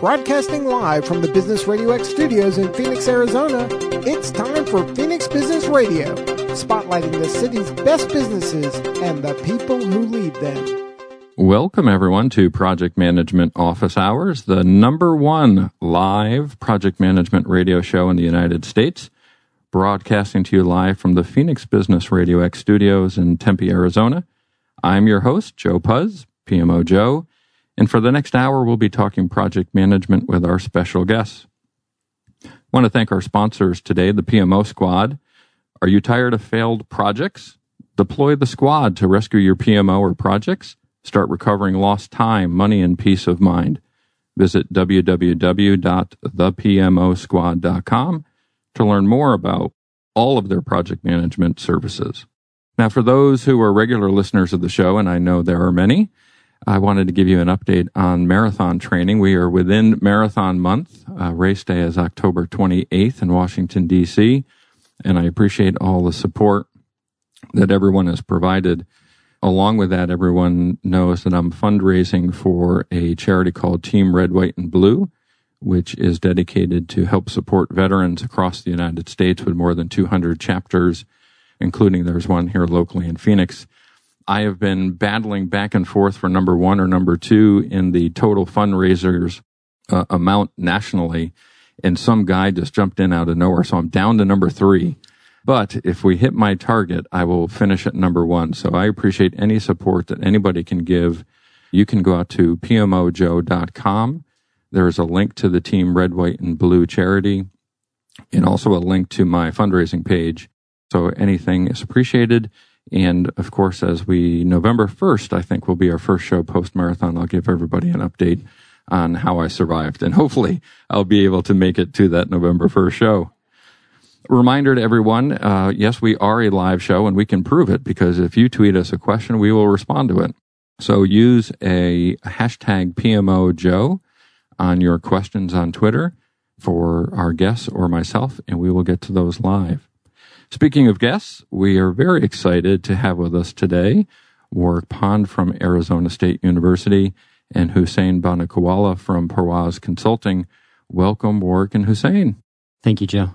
Broadcasting live from the Business Radio X studios in Phoenix, Arizona, it's time for Phoenix Business Radio, spotlighting the city's best businesses and the people who lead them. Welcome, everyone, to Project Management Office Hours, the number one live project management radio show in the United States, broadcasting to you live from the Phoenix Business Radio X studios in Tempe, Arizona. I'm your host, Joe Pusz, PMO Joe and for the next hour, we'll be talking project management with our special guests. I want to thank our sponsors today, the PMO Squad. Are you tired of failed projects? Deploy the squad to rescue your PMO or projects. Start recovering lost time, money, and peace of mind. Visit www.thepmosquad.com to learn more about all of their project management services. Now, for those who are regular listeners of the show, and I know there are many, I wanted to give you an update on marathon training. We are within marathon month. Uh, race day is October 28th in Washington, D.C., and I appreciate all the support that everyone has provided. Along with that, everyone knows that I'm fundraising for a charity called Team Red, White, and Blue, which is dedicated to help support veterans across the United States with more than 200 chapters, including there's one here locally in Phoenix. I have been battling back and forth for number one or number two in the total fundraisers uh, amount nationally. And some guy just jumped in out of nowhere. So I'm down to number three. But if we hit my target, I will finish at number one. So I appreciate any support that anybody can give. You can go out to pmojoe.com. There is a link to the Team Red, White, and Blue charity and also a link to my fundraising page. So anything is appreciated. And of course, as we, November 1st, I think will be our first show post marathon. I'll give everybody an update on how I survived. And hopefully I'll be able to make it to that November 1st show. Reminder to everyone, uh, yes, we are a live show and we can prove it because if you tweet us a question, we will respond to it. So use a hashtag PMO Joe on your questions on Twitter for our guests or myself, and we will get to those live. Speaking of guests, we are very excited to have with us today Warick Pond from Arizona State University and Hussain Bandukwala from Parwaaz Consulting. Welcome, Warick and Hussain. Thank you, Joe.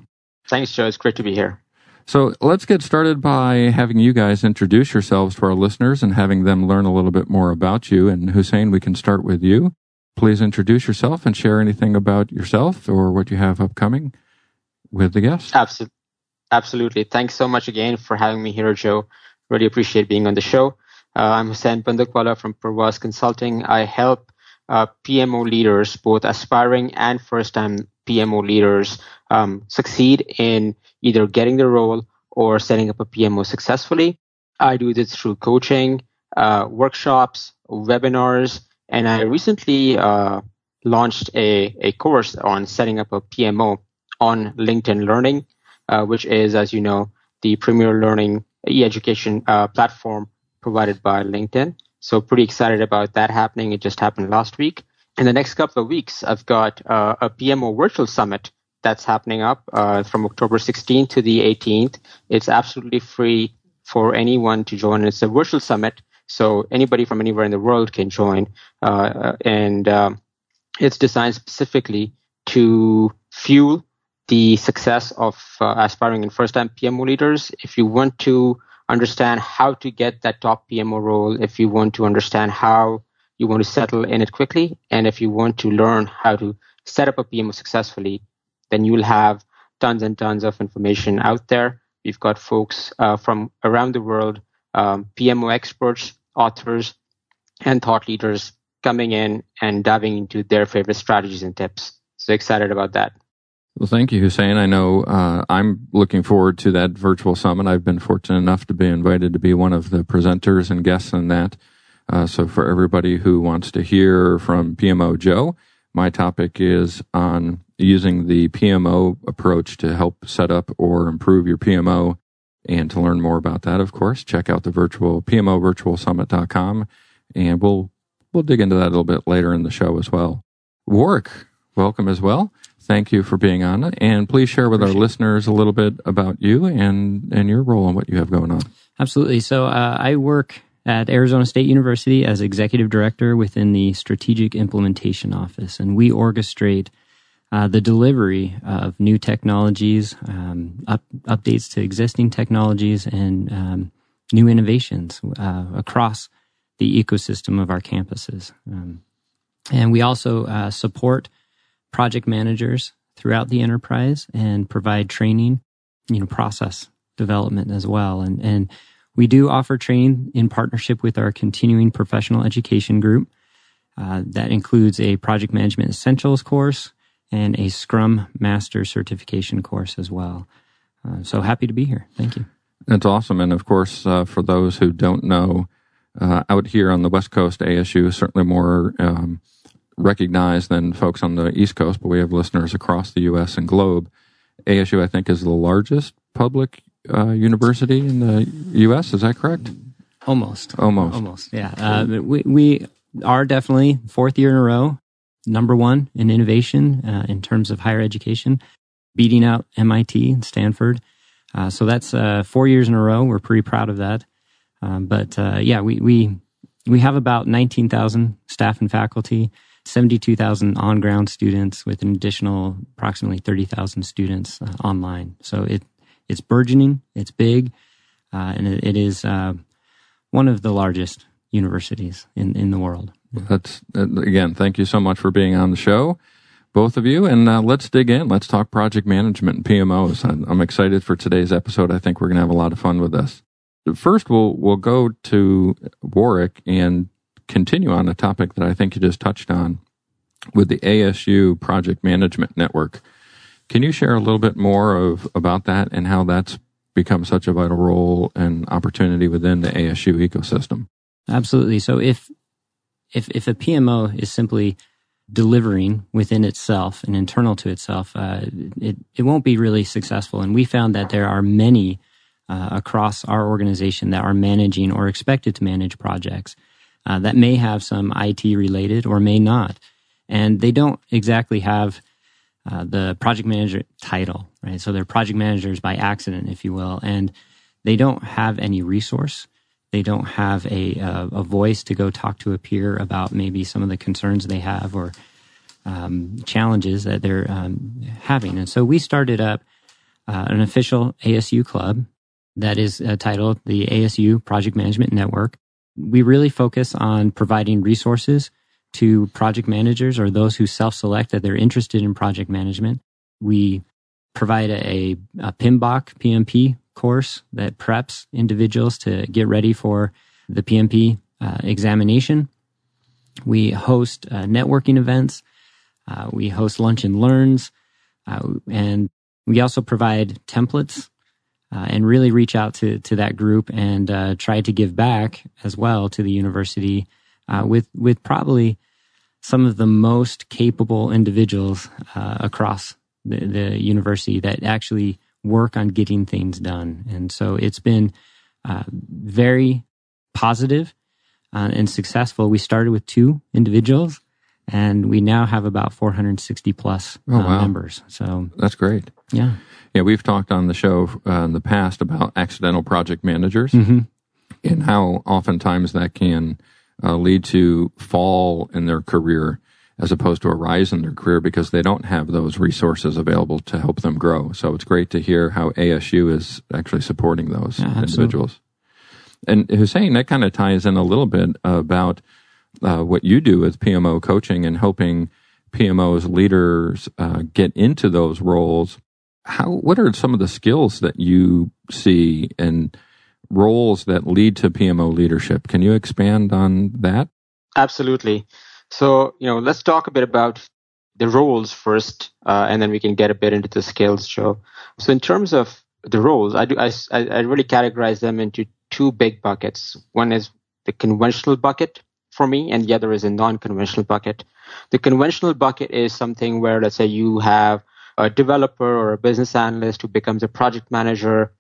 Thanks, Joe. It's great to be here. So let's get started by having you guys introduce yourselves to our listeners and having them learn a little bit more about you. And Hussain, we can start with you. Please introduce yourself and share anything about yourself or what you have upcoming with the guests. Absolutely. Absolutely. Thanks so much again for having me here, Joe. Really appreciate being on the show. Uh, I'm Hussain Bandukwala from Parwaaz Consulting. I help uh, PMO leaders, both aspiring and first time PMO leaders, um, succeed in either getting the role or setting up a PMO successfully. I do this through coaching, uh, workshops, webinars, and I recently uh, launched a, a course on setting up a PMO on LinkedIn Learning which is, as you know, the premier learning e-education uh, platform provided by LinkedIn. So pretty excited about that happening. It just happened last week. In the next couple of weeks, I've got uh, a PMO virtual summit that's happening up uh, from October 16th to the 18th. It's absolutely free for anyone to join. It's a virtual summit, so anybody from anywhere in the world can join. Uh, and um, it's designed specifically to fuel the success of uh, aspiring and first time PMO leaders. If you want to understand how to get that top PMO role, if you want to understand how you want to settle in it quickly, and if you want to learn how to set up a PMO successfully, then you'll have tons and tons of information out there. We've got folks uh, from around the world, um, PMO experts, authors, and thought leaders coming in and diving into their favorite strategies and tips. So excited about that. Well, thank you, Hussain. I know uh, I'm looking forward to that virtual summit. I've been fortunate enough to be invited to be one of the presenters and guests in that. Uh, so, for everybody who wants to hear from PMO Joe, my topic is on using the PMO approach to help set up or improve your PMO. And to learn more about that, of course, check out the virtual PMOvirtualsummit.com, and we'll we'll dig into that a little bit later in the show as well. Warick, welcome as well thank you for being on. And please share with Appreciate our listeners a little bit about you and, and your role and what you have going on. Absolutely. So uh, I work at Arizona State University as executive director within the Strategic Implementation Office, and we orchestrate uh, the delivery of new technologies, um, up, updates to existing technologies, and um, new innovations uh, across the ecosystem of our campuses. Um, and we also uh, support project managers throughout the enterprise and provide training, you know, process development as well. And, and we do offer training in partnership with our continuing professional education group. Uh, that includes a project management essentials course and a Scrum Master certification course as well. Uh, so happy to be here. Thank you. That's awesome. And of course, uh, for those who don't know, uh, out here on the West Coast, ASU is certainly more um, recognized than folks on the East Coast, but we have listeners across the U.S. and globe. ASU, I think, is the largest public uh, university in the U.S. Is that correct? Almost. Almost. Almost. Yeah. Uh, we we are definitely fourth year in a row number one in innovation uh, in terms of higher education, beating out MIT and Stanford. Uh, so that's uh, four years in a row. We're pretty proud of that. Um, but uh, yeah, we we we have about nineteen thousand staff and faculty, seventy two thousand on ground students, with an additional approximately thirty thousand students uh, online. So it it's burgeoning, it's big, uh, and it, it is one of the largest universities in in the world. That's again, thank you so much for being on the show, both of you. And uh, let's dig in. Let's talk project management and PMOs. I'm excited for today's episode. I think we're going to have a lot of fun with this. First, we'll we'll go to Warick and continue on a topic that I think you just touched on with the ASU Project Management Network. Can you share a little bit more of about that and how that's become such a vital role and opportunity within the ASU ecosystem? Absolutely. So if if if a PMO is simply delivering within itself and internal to itself, uh, it it won't be really successful. And we found that there are many uh, across our organization that are managing or expected to manage projects uh, that may have some IT related or may not, and they don't exactly have. Uh, the project manager title, right? So they're project managers by accident, if you will, and they don't have any resource they don't have a, a, a voice to go talk to a peer about maybe some of the concerns they have or um, challenges that they're um, having. And so we started up uh, an official ASU club that is uh, titled the ASU Project Management Network. We really focus on providing resources to project managers or those who self select that they're interested in project management. We provide a, a PMBOK PMP course that preps individuals to get ready for the PMP uh, examination. We host uh, networking events. Uh, we host lunch and learns. Uh, and we also provide templates uh, and really reach out to, to that group and uh, try to give back as well to the university with, with probably some of the most capable individuals across the, the university that actually work on getting things done. And so it's been uh, very positive, uh, and successful. We started with two individuals, and we now have about 460 plus oh, uh, wow. members. So that's great. Yeah. Yeah, we've talked on the show uh, in the past about accidental project managers mm-hmm. and how oftentimes that can uh, lead to fall in their career as opposed to a rise in their career because they don't have those resources available to help them grow. So it's great to hear how ASU is actually supporting those yeah, individuals. And Hussain, that kind of ties in a little bit about uh, what you do with PMO coaching and helping PMOs leaders uh, get into those roles. How? What are some of the skills that you see and roles that lead to PMO leadership? Can you expand on that? Absolutely. So, you know, let's talk a bit about the roles first, uh, and then we can get a bit into the skills, Joe. So, in terms of the roles, I do I, I really categorize them into two big buckets. One is the conventional bucket for me, and the other is a non-conventional bucket. The conventional bucket is something where, let's say, you have a developer or a business analyst who becomes a project manager,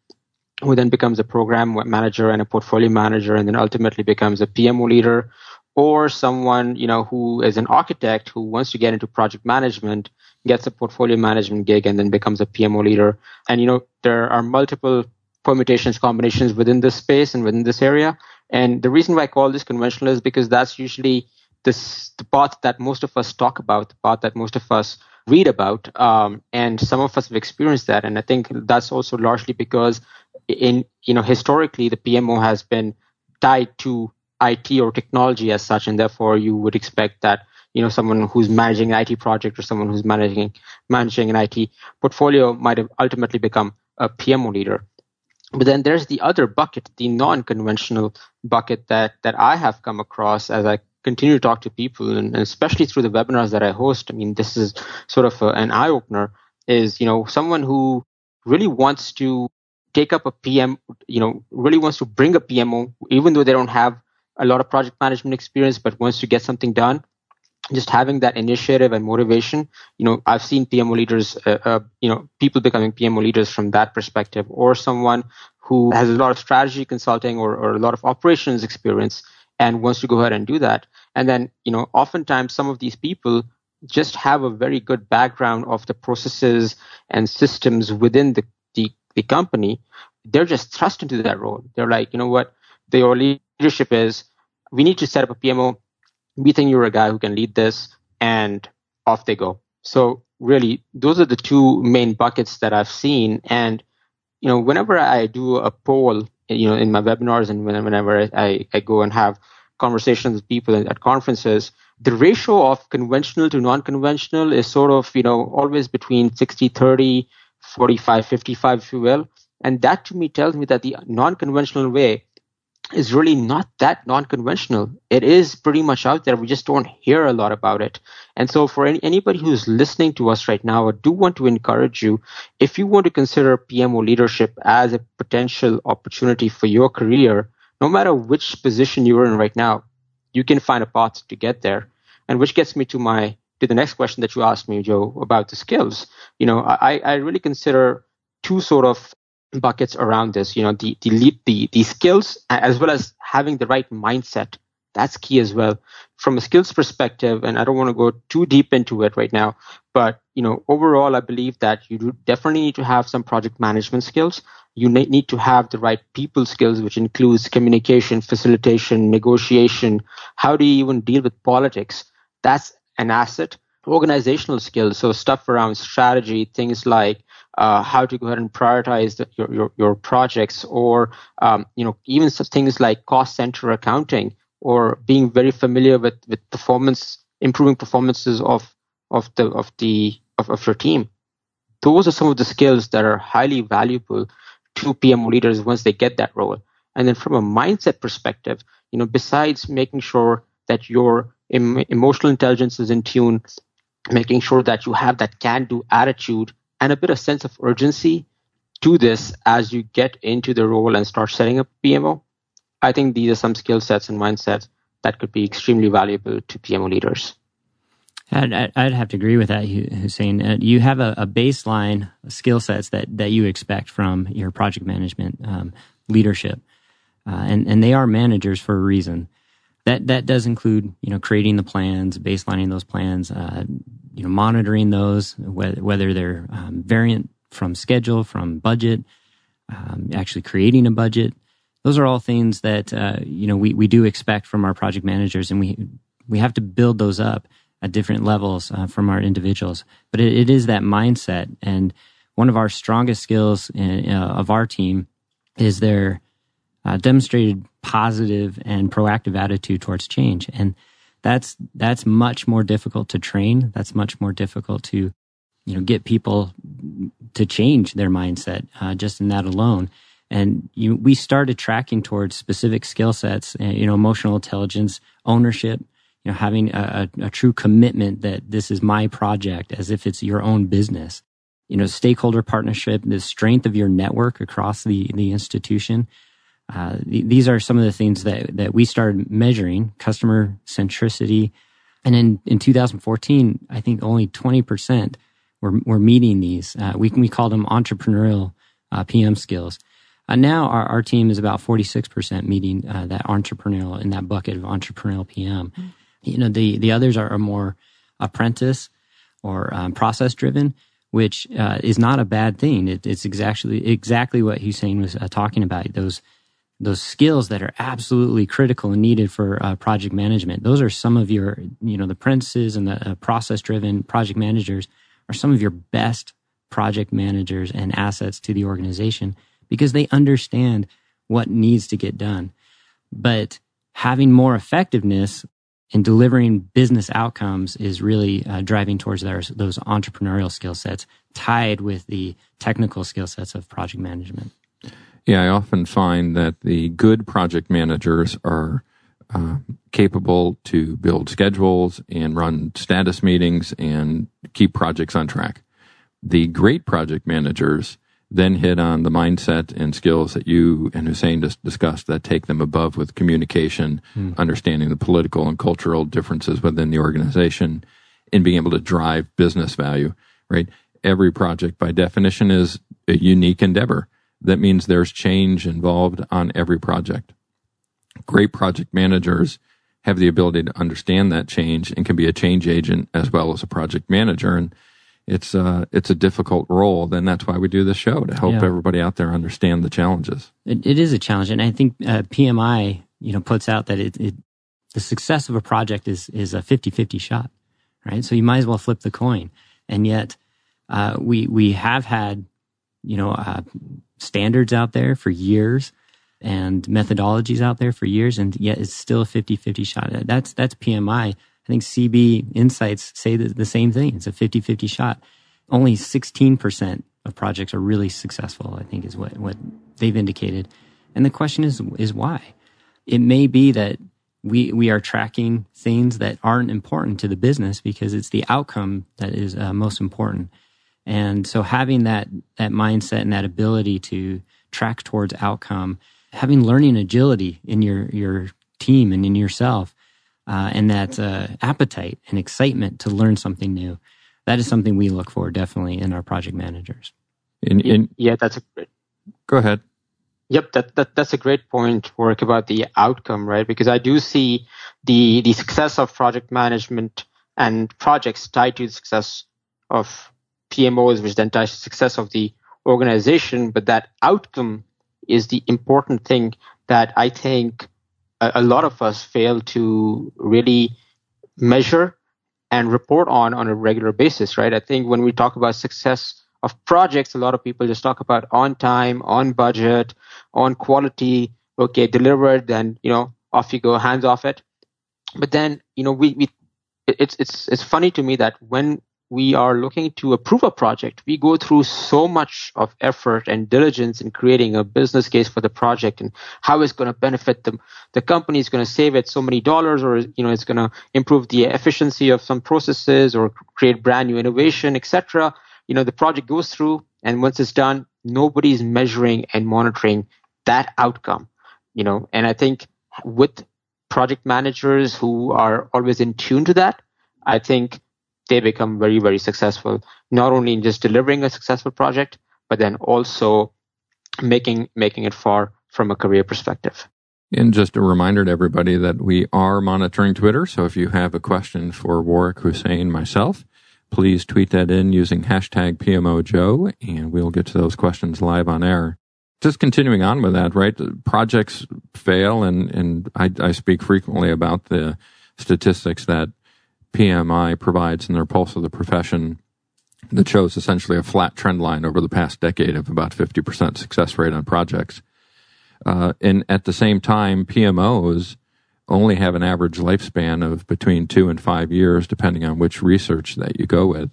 who then becomes a program manager and a portfolio manager, and then ultimately becomes a PMO leader or someone you know who is an architect who wants to get into project management gets a portfolio management gig and then becomes a PMO leader and you know there are multiple permutations combinations within this space and within this area And the reason why I call this conventional is because that's usually this, the path that most of us talk about, the path that most of us read about. Um, and some of us have experienced that. And I think that's also largely because in, you know, historically, the PMO has been tied to IT or technology as such. And therefore you would expect that you know someone who's managing an IT project or someone who's managing managing an IT portfolio might have ultimately become a PMO leader. But then there's the other bucket, the non-conventional bucket that that I have come across as I continue to talk to people, and, especially through the webinars that I host. I mean, this is sort of a, an eye opener. Is you know someone who really wants to take up a PM, you know, really wants to bring a PMO, even though they don't have a lot of project management experience, but wants to get something done just having that initiative and motivation you know i've seen pmo leaders uh, uh, you know people becoming pmo leaders from that perspective or someone who has a lot of strategy consulting or, or a lot of operations experience and wants to go ahead and do that. And then you know oftentimes some of these people just have a very good background of the processes and systems within the, the, the company. They're just thrust into that role. They're like you know what? The leadership is we need to set up a pmo we think you're a guy who can lead this and off they go. So really those are the two main buckets that i've seen and you know whenever i do a poll you know in my webinars and whenever i, I go and have conversations with people at conferences the ratio of conventional to non-conventional is sort of you know always between 60 30 45 55 if you will. And that to me tells me that the non-conventional way is really not that non-conventional. It is pretty much out there. We just don't hear a lot about it. And so for any, anybody who's listening to us right now, I do want to encourage you, if you want to consider PMO leadership as a potential opportunity for your career, no matter which position you're in right now, you can find a path to get there. And which gets me to my to the next question that you asked me, Joe, about the skills. You know, I, I really consider two sort of buckets around this you know the the the, the skills as well as having the right mindset. That's key as well. From a skills perspective and i don't want to go too deep into it right now but you know overall i believe that you do definitely need to have some project management skills. You need to have the right people skills which includes communication facilitation negotiation. How do you even deal with politics? That's an asset. Organizational skills so stuff around strategy things like uh, how to go ahead and prioritize the, your, your, your projects or um, you know even things like cost center accounting or being very familiar with, with performance improving performances of of the of the of, of your team. Those are some of the skills that are highly valuable to PMO leaders once they get that role. And then from a mindset perspective you know besides making sure that your em- emotional intelligence is in tune making sure that you have that can do attitude and a bit of sense of urgency to this as you get into the role and start setting up PMO. I think these are some skill sets and mindsets that could be extremely valuable to PMO leaders. I'd, I'd have to agree with that, Hussain. Uh, you have a, a baseline skill sets that, that you expect from your project management um, leadership, uh, and and they are managers for a reason. That that does include you know creating the plans, baselining those plans, uh, you know, monitoring those, whether, whether they're um, variant from schedule, from budget, um, actually creating a budget. Those are all things that uh, you know we, we do expect from our project managers, and we we have to build those up at different levels uh, from our individuals. But it, it is that mindset, and one of our strongest skills in, uh, of our team is their uh, demonstrated positive and proactive attitude towards change, and that's that's much more difficult to train. That's much more difficult to you know get people to change their mindset uh, just in that alone. And you, we started tracking towards specific skill sets, uh, you know, emotional intelligence, ownership, you know, having a, a, a true commitment that this is my project as if it's your own business. You know, stakeholder partnership, the strength of your network across the, the institution, uh, th- these are some of the things that, that we started measuring customer centricity. And in, in 2014, I think only 20% were, were meeting these. Uh, we, we call them entrepreneurial uh, PM skills. Uh, now our, our team is about 46% meeting uh, that entrepreneurial in that bucket of entrepreneurial PM. Mm-hmm. You know, the, the others are, are more apprentice or um, process driven which uh, is not a bad thing. It, it's exactly exactly what Hussain was uh, talking about. Those those skills that are absolutely critical and needed for uh, project management. Those are some of your, you know, the apprentices and the uh, process driven project managers are some of your best project managers and assets to the organization because they understand what needs to get done. But having more effectiveness in delivering business outcomes is really uh, driving towards those, those entrepreneurial skill sets tied with the technical skill sets of project management. Yeah, I often find that the good project managers are uh, capable to build schedules and run status meetings and keep projects on track. The great project managers then hit on the mindset and skills that you and Hussain just discussed that take them above with communication, mm. understanding the political and cultural differences within the organization, and being able to drive business value, right? Every project by definition is a unique endeavor. That means there's change involved on every project. Great project managers have the ability to understand that change and can be a change agent as well as a project manager. And it's uh, it's a difficult role. Then that's why we do this show to help yeah. everybody out there understand the challenges. It, it is a challenge, and I think uh, PMI you know puts out that it, it the success of a project is is a 50-50 shot, right? So you might as well flip the coin. And yet, uh, we we have had you know uh, standards out there for years and methodologies out there for years, and yet it's still a 50-50 shot. That's that's PMI I think CB Insights say the, the same thing. It's a 50 50 shot. Only 16% of projects are really successful, I think is what, what they've indicated. And the question is, is why? It may be that we, we are tracking things that aren't important to the business because it's the outcome that is uh, most important. And so having that, that mindset and that ability to track towards outcome, having learning agility in your, your team and in yourself, uh, and that uh, appetite and excitement to learn something new. That is something we look for definitely in our project managers. In, in, yeah, that's a great. Go ahead. Yep, that, that that's a great point, Work about the outcome, right? Because I do see the the success of project management and projects tied to the success of PMOs, which then ties to the success of the organization. But that outcome is the important thing that I think a, a lot of us fail to really measure and report on on a regular basis, right? I think when we talk about success of projects, a lot of people just talk about on time, on budget, on quality. Okay, delivered, then you know off you go, hands off it. But then you know we we it's it's it's funny to me that when we are looking to approve a project, we go through so much of effort and diligence in creating a business case for the project and how it's going to benefit them. The company is going to save it so many dollars or, you know, it's going to improve the efficiency of some processes or create brand new innovation, etc. You know, the project goes through and once it's done, nobody's measuring and monitoring that outcome, you know, and I think with project managers who are always in tune to that, I think they become very, very successful, not only in just delivering a successful project, but then also making making it far from a career perspective. And just a reminder to everybody that we are monitoring Twitter. So if you have a question for Warick Hussain, myself, please tweet that in using hashtag PMOJoe, and we'll get to those questions live on air. Just continuing on with that, right? Projects fail, and, and I, I speak frequently about the statistics that PMI provides in their Pulse of the Profession that shows essentially a flat trend line over the past decade of about 50% success rate on projects. Uh, and at the same time, PMOs only have an average lifespan of between two and five years, depending on which research that you go with,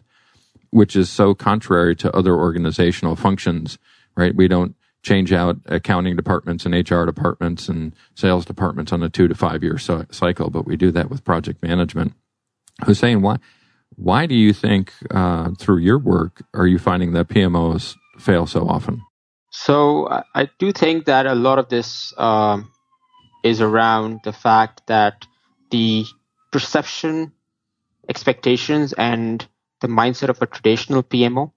which is so contrary to other organizational functions, right? We don't change out accounting departments and HR departments and sales departments on a two to five year so- cycle, but we do that with project management. Hussain, why why do you think uh, through your work are you finding that PMOs fail so often? So I do think that a lot of this um, is around the fact that the perception, expectations, and the mindset of a traditional PMO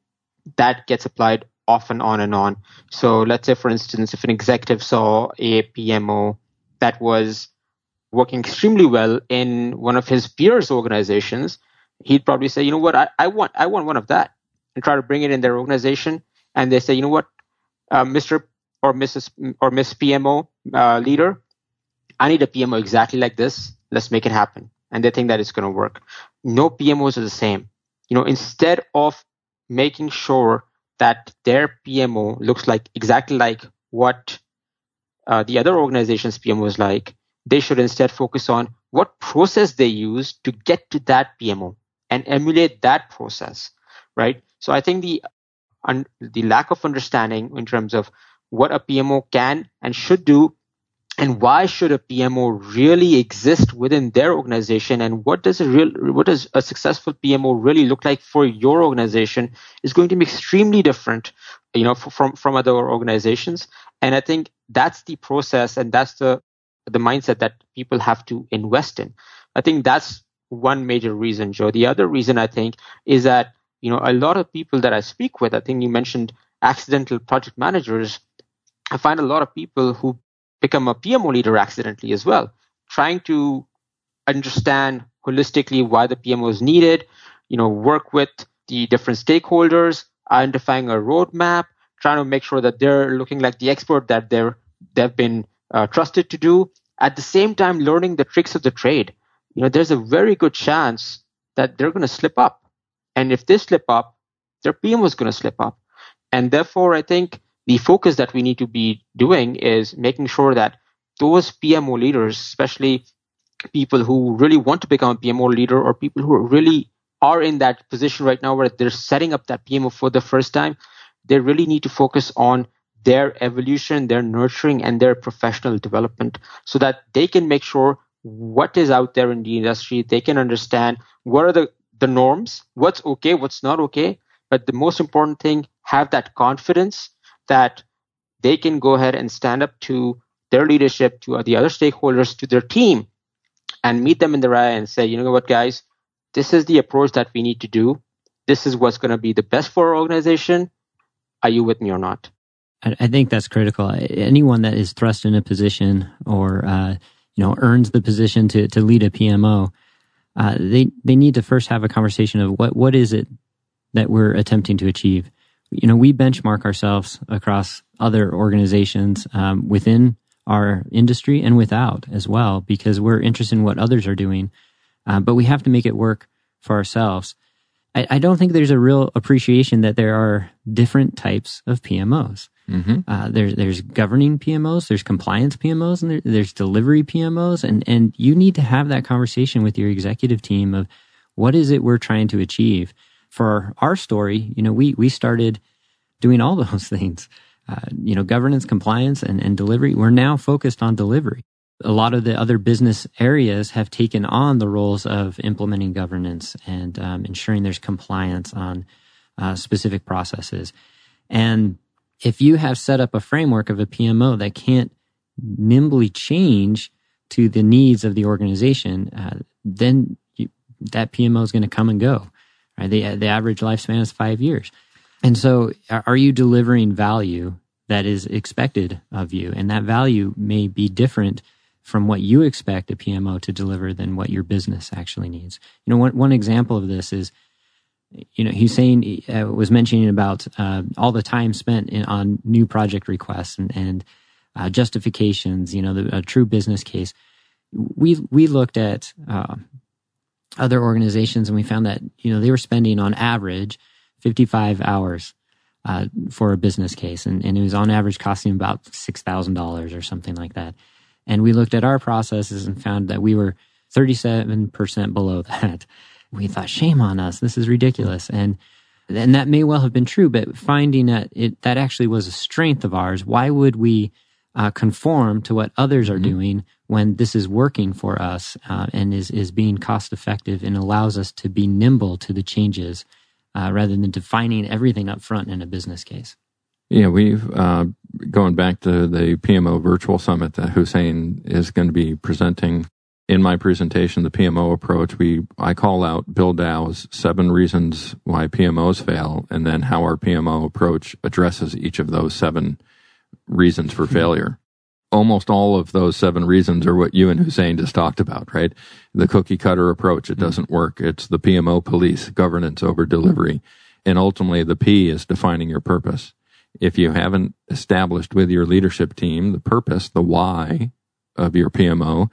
that gets applied often on and on. So let's say, for instance, if an executive saw a PMO that was working extremely well in one of his peers' organizations, he'd probably say, you know what, I, I want I want one of that, and try to bring it in their organization. And they say, you know what, uh, Mr. or Mrs. or Miss PMO, uh, leader, I need a PMO exactly like this. Let's make it happen. And they think that it's going to work. No PMOs are the same. You know, instead of making sure that their PMO looks like exactly like what uh, the other organization's PMO is like, they should instead focus on what process they use to get to that PMO and emulate that process, right? So I think the un- the lack of understanding in terms of what a PMO can and should do and why should a PMO really exist within their organization and what does a real what does a successful PMO really look like for your organization is going to be extremely different you know from from other organizations and I think that's the process and that's the the mindset that people have to invest in. I think that's one major reason Joe. The other reason I think is that you know a lot of people that I speak with I think you mentioned accidental project managers I find a lot of people who become a PMO leader accidentally as well, trying to understand holistically why the PMO is needed, you know, work with the different stakeholders, identifying a roadmap, trying to make sure that they're looking like the expert that they're they've been uh, trusted to do. At the same time, learning the tricks of the trade. You know, there's a very good chance that they're going to slip up, and if they slip up, their PMO is going to slip up, and therefore, I think the focus that we need to be doing is making sure that those PMO leaders, especially people who really want to become a PMO leader or people who really are in that position right now where they're setting up that PMO for the first time, they really need to focus on their evolution, their nurturing, and their professional development so that they can make sure what is out there in the industry. They can understand what are the, the norms, what's okay, what's not okay. But the most important thing, have that confidence that they can go ahead and stand up to their leadership, to the other stakeholders, to their team, and meet them in the eye and say, you know what, guys, this is the approach that we need to do. This is what's going to be the best for our organization. Are you with me or not? I think that's critical. Anyone that is thrust in a position or uh, you know earns the position to to lead a PMO, uh, they they need to first have a conversation of what what is it that we're attempting to achieve you know, we benchmark ourselves across other organizations um, within our industry and without as well, because we're interested in what others are doing. Uh, but we have to make it work for ourselves. I, I, don't think there's a real appreciation that there are different types of PMOs. Mm-hmm. Uh, there's there's governing PMOs, there's compliance PMOs, and there, there's delivery PMOs, and and you need to have that conversation with your executive team of what is it we're trying to achieve for our story, you know, we, we started doing all those things. Uh, you know, governance, compliance, and, and delivery. We're now focused on delivery. A lot of the other business areas have taken on the roles of implementing governance and um, ensuring there's compliance on uh, specific processes. And if you have set up a framework of a PMO that can't nimbly change to the needs of the organization, uh, then you, that PMO is going to come and go. Right? The, the average lifespan is five years. And so are you delivering value that is expected of you? And that value may be different from what you expect a PMO to deliver than what your business actually needs. You know, one, one example of this is, you know, Hussain uh, was mentioning about uh, all the time spent in, on new project requests and, and uh, justifications, you know, the, a true business case. We, we looked at uh, other organizations and we found that, you know, they were spending on average 55 hours uh, for a business case. And, and it was on average costing about $6,000 or something like that. And we looked at our processes and found that we were 37% below that. We thought, shame on us. This is ridiculous. And, and that may well have been true, but finding that it, that actually was a strength of ours. Why would we uh, conform to what others are mm-hmm. doing when this is working for us uh, and is, is being cost effective and allows us to be nimble to the changes uh, rather than defining everything up front in a business case. Yeah, we've uh, going back to the PMO virtual summit that Hussain is going to be presenting. In my presentation, the PMO approach, we I call out Bill Dow's seven reasons why PMOs fail, and then how our PMO approach addresses each of those seven reasons for failure. Almost all of those seven reasons are what you and Hussain just talked about, right? The cookie cutter approach, it doesn't work. It's the PMO police, governance over delivery. And ultimately, the P is defining your purpose. if you haven't established with your leadership team the purpose, the why of your PMO,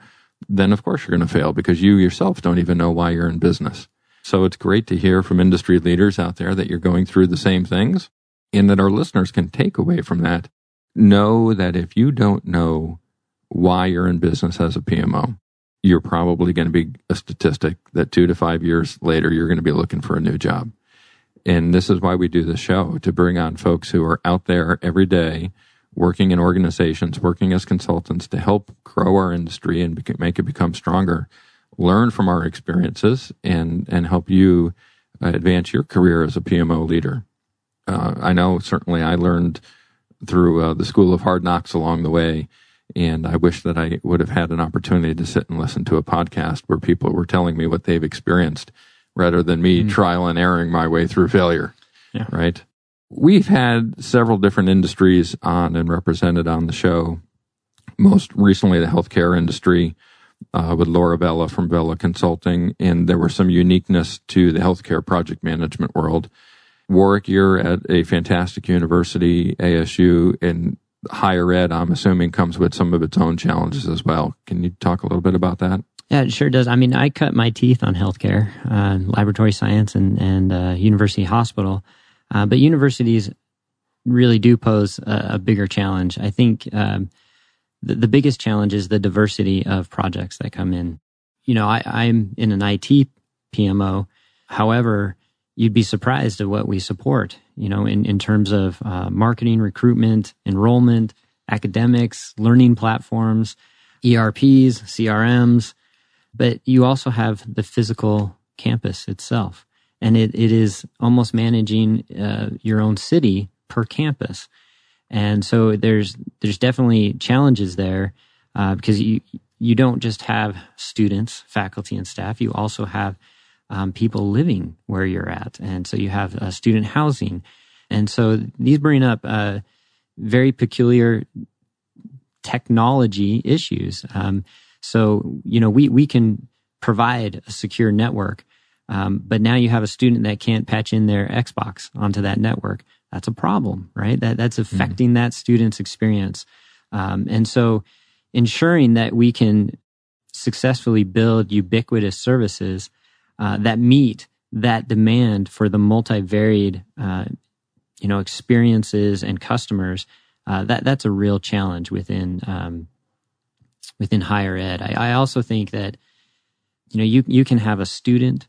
then of course you're going to fail because you yourself don't even know why you're in business. So it's great to hear from industry leaders out there that you're going through the same things and that our listeners can take away from that. Know that if you don't know why you're in business as a PMO, you're probably going to be a statistic that two to five years later, you're going to be looking for a new job. And this is why we do the show to bring on folks who are out there every day working in organizations, working as consultants to help grow our industry and make it become stronger. Learn from our experiences and, and help you advance your career as a PMO leader. Uh, I know certainly I learned through uh, the School of Hard Knocks along the way and I wish that I would have had an opportunity to sit and listen to a podcast where people were telling me what they've experienced rather than me mm. trial and erroring my way through failure. Yeah. Right. We've had several different industries on and represented on the show. Most recently, the healthcare industry uh, with Laura Vella from Vella Consulting, and there was some uniqueness to the healthcare project management world. Warick, you're at a fantastic university, ASU, and higher ed, I'm assuming, comes with some of its own challenges as well. Can you talk a little bit about that? Yeah, it sure does. I mean, I cut my teeth on healthcare, uh, laboratory science, and and uh, university hospital, uh, but universities really do pose a, a bigger challenge. I think um, the, the biggest challenge is the diversity of projects that come in. You know, I, I'm in an IT PMO. However, you'd be surprised at what we support, you know, in, in terms of uh, marketing, recruitment, enrollment, academics, learning platforms, ERPs, CRMs. But you also have the physical campus itself. And it, it is almost managing uh, your own city per campus. And so there's there's definitely challenges there uh, because you you don't just have students, faculty, and staff. You also have um, people living where you're at. And so you have uh, student housing. And so these bring up uh, very peculiar technology issues. Um, so, you know, we, we can provide a secure network, um, but now you have a student that can't patch in their Xbox onto that network. That's a problem, right? That, that's mm-hmm. affecting mm-hmm. that student's experience. Um, and so ensuring that we can successfully build ubiquitous services uh, that meet that demand for the multivaried, uh, you know, experiences and customers. Uh, that that's a real challenge within um, within higher ed. I, I also think that you know you you can have a student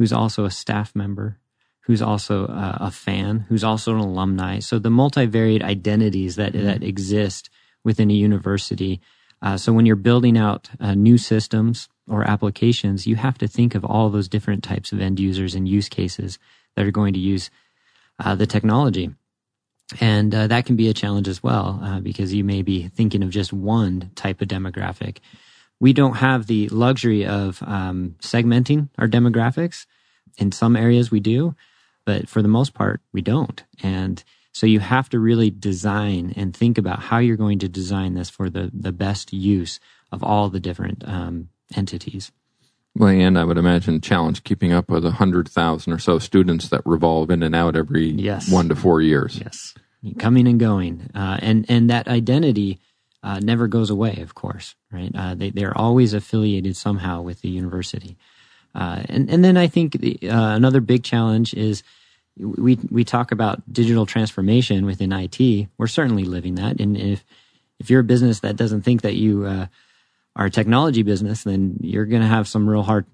who's also a staff member who's also a, a, fan, who's also an alumni. So the multivariate identities that mm-hmm. that exist within a university. Uh, so when you're building out uh, new systems, or applications, you have to think of all those different types of end users and use cases that are going to use uh, the technology. And uh, that can be a challenge as well, uh, because you may be thinking of just one type of demographic. We don't have the luxury of um, segmenting our demographics. In some areas we do, but for the most part, we don't. And so you have to really design and think about how you're going to design this for the, the best use of all the different um, entities. Well, and I would imagine challenge keeping up with a hundred thousand or so students that revolve in and out every yes. one to four years. Yes, coming and going, uh, and and that identity uh, never goes away. Of course, right? Uh, they they're always affiliated somehow with the university, uh, and and then I think the, uh, another big challenge is we we talk about digital transformation within IT. We're certainly living that, and if if you're a business that doesn't think that you uh, our technology business, then you're going to have some real hard,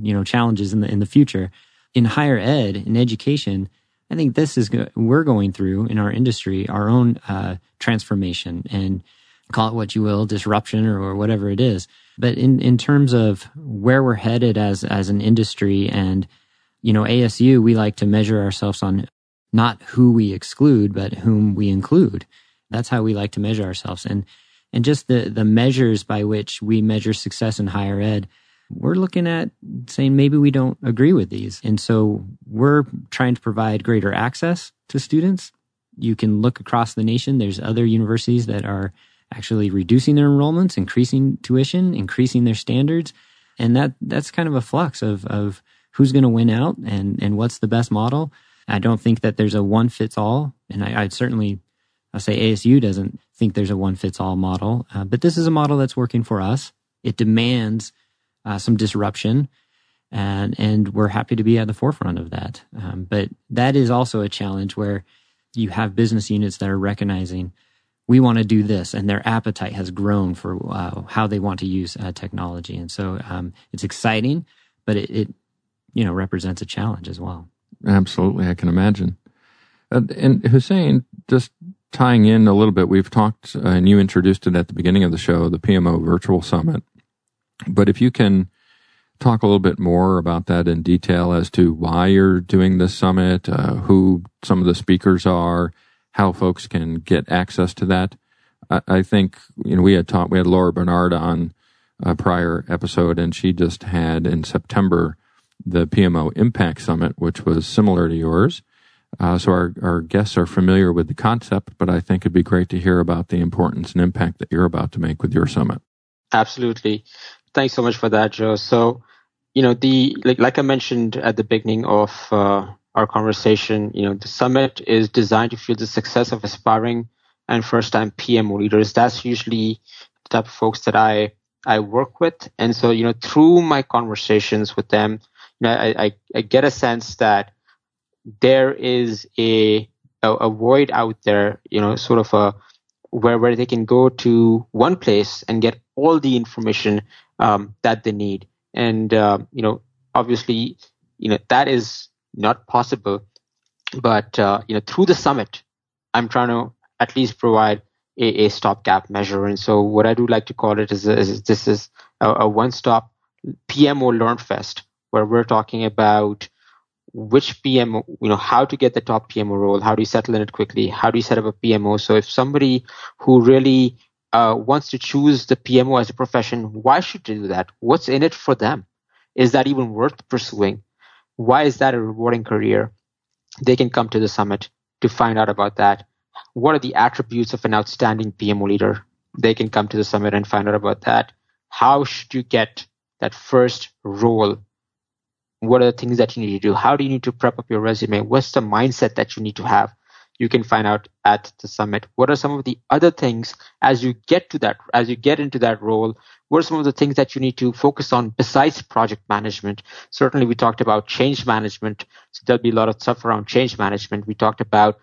you know, challenges in the in the future. In higher ed, in education, I think this is we're going through in our industry our own uh, transformation and call it what you will, disruption or, or whatever it is. But in in terms of where we're headed as as an industry and you know ASU, we like to measure ourselves on not who we exclude, but whom we include. That's how we like to measure ourselves. And and just the, the measures by which we measure success in higher ed, we're looking at saying maybe we don't agree with these. And so we're trying to provide greater access to students. You can look across the nation. There's other universities that are actually reducing their enrollments, increasing tuition, increasing their standards. And that, that's kind of a flux of, of who's going to win out and, and what's the best model. I don't think that there's a one fits all. And I, I'd certainly I say ASU doesn't think there's a one fits all model, uh, but this is a model that's working for us. It demands uh, some disruption, and and we're happy to be at the forefront of that. Um, but that is also a challenge where you have business units that are recognizing we want to do this, and their appetite has grown for uh, how they want to use uh, technology, and so um, it's exciting, but it, it you know represents a challenge as well. Absolutely, I can imagine. Uh, and Hussain, just tying in a little bit, we've talked, uh, and you introduced it at the beginning of the show, the PMO Virtual Summit. But if you can talk a little bit more about that in detail as to why you're doing this summit, uh, who some of the speakers are, how folks can get access to that. I, I think you know we had talked. We had Laura Barnard on a prior episode, and she just had in September the PMO Impact Summit, which was similar to yours. Uh, so our, our guests are familiar with the concept, but I think it'd be great to hear about the importance and impact that you're about to make with your summit. Absolutely. Thanks so much for that, Joe. So, you know, the like, like I mentioned at the beginning of uh, our conversation, you know, the summit is designed to fuel the success of aspiring and first-time PMO leaders. That's usually the type of folks that I I work with, and so you know, through my conversations with them, you know, I, I, I get a sense that there is a, a, a void out there, you know, sort of a where where they can go to one place and get all the information um, that they need, and uh, you know, obviously, you know that is not possible, but uh, you know, through the summit, I'm trying to at least provide a, a stopgap measure, and so what I do like to call it is, is this is a, a one-stop PMO Learn Fest, where we're talking about which PMO, you know, how to get the top PMO role, how do you settle in it quickly, how do you set up a PMO. So if somebody who really uh, wants to choose the PMO as a profession, why should they do that? What's in it for them? Is that even worth pursuing? Why is that a rewarding career? They can come to the summit to find out about that. What are the attributes of an outstanding PMO leader? They can come to the summit and find out about that. How should you get that first role what are the things that you need to do? How do you need to prep up your resume? What's the mindset that you need to have? You can find out at the summit. What are some of the other things as you get to that, as you get into that role? What are some of the things that you need to focus on besides project management? Certainly, we talked about change management. So there'll be a lot of stuff around change management. We talked about